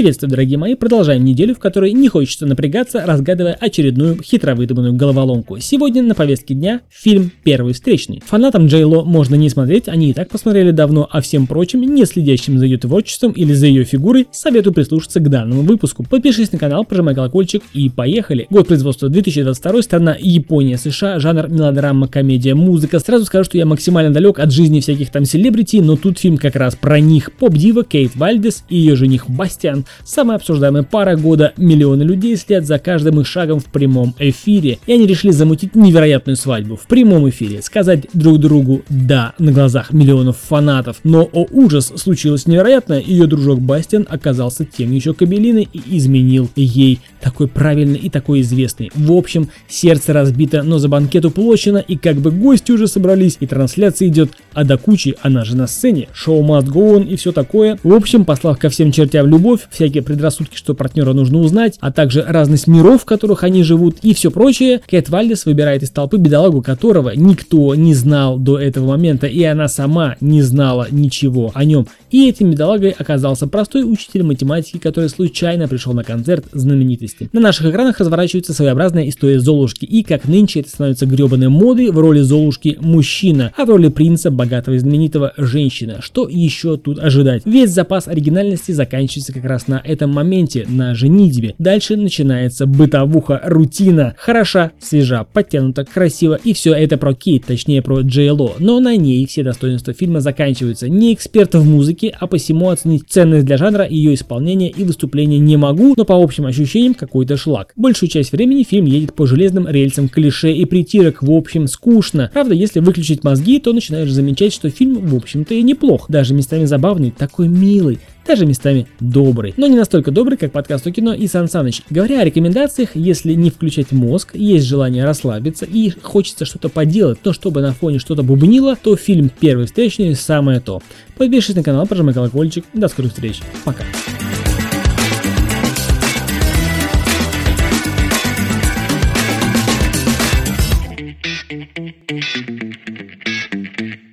Приветствую, дорогие мои, продолжаем неделю, в которой не хочется напрягаться, разгадывая очередную хитро выдуманную головоломку. Сегодня на повестке дня фильм «Первый встречный». Фанатам Джей Ло можно не смотреть, они и так посмотрели давно, а всем прочим, не следящим за ее творчеством или за ее фигурой, советую прислушаться к данному выпуску. Подпишись на канал, прожимай колокольчик и поехали. Год производства 2022, страна Япония, США, жанр мелодрама, комедия, музыка. Сразу скажу, что я максимально далек от жизни всяких там селебрити, но тут фильм как раз про них. Поп-дива Кейт Вальдес и ее жених Бастиан. Самая обсуждаемая пара года. Миллионы людей следят за каждым их шагом в прямом эфире. И они решили замутить невероятную свадьбу в прямом эфире. Сказать друг другу «да» на глазах миллионов фанатов. Но, о ужас, случилось невероятное. Ее дружок Бастиан оказался тем еще кабелиной и изменил ей. Такой правильный и такой известный. В общем, сердце разбито, но за банкет уплочено, и как бы гости уже собрались, и трансляция идет, а до кучи она же на сцене, шоу must go on и все такое. В общем, послав ко всем чертям любовь, всякие предрассудки, что партнера нужно узнать, а также разность миров, в которых они живут и все прочее, Кэт Вальдес выбирает из толпы бедолагу, которого никто не знал до этого момента, и она сама не знала ничего о нем. И этим бедолагой оказался простой учитель математики, который случайно пришел на концерт знаменитости. На наших экранах разворачивается своеобразная история Золушки, и как нынче это становится гребаной модой, в роли Золушки мужчина, а в роли принца богатого и знаменитого женщина. Что еще тут ожидать? Весь запас оригинальности заканчивается как раз на этом моменте, на женитьбе. Дальше начинается бытовуха, рутина. Хороша, свежа, подтянута, красиво. И все это про Кейт, точнее про Джей Ло. Но на ней все достоинства фильма заканчиваются. Не эксперт в музыке, а посему оценить ценность для жанра, ее исполнения и выступления не могу, но по общим ощущениям какой-то шлак. Большую часть времени фильм едет по железным рельсам клише и притирок, в общем, скучно. Правда, если выключить мозги, то начинаешь замечать, что фильм, в общем-то, и неплох. Даже местами забавный, такой милый даже местами добрый. Но не настолько добрый, как подкаст о кино и Сан Саныч. Говоря о рекомендациях, если не включать мозг, есть желание расслабиться и хочется что-то поделать, но чтобы на фоне что-то бубнило, то фильм «Первый встречный» самое то. Подпишись на канал, прожимай колокольчик. До скорых встреч. Пока. Thank you.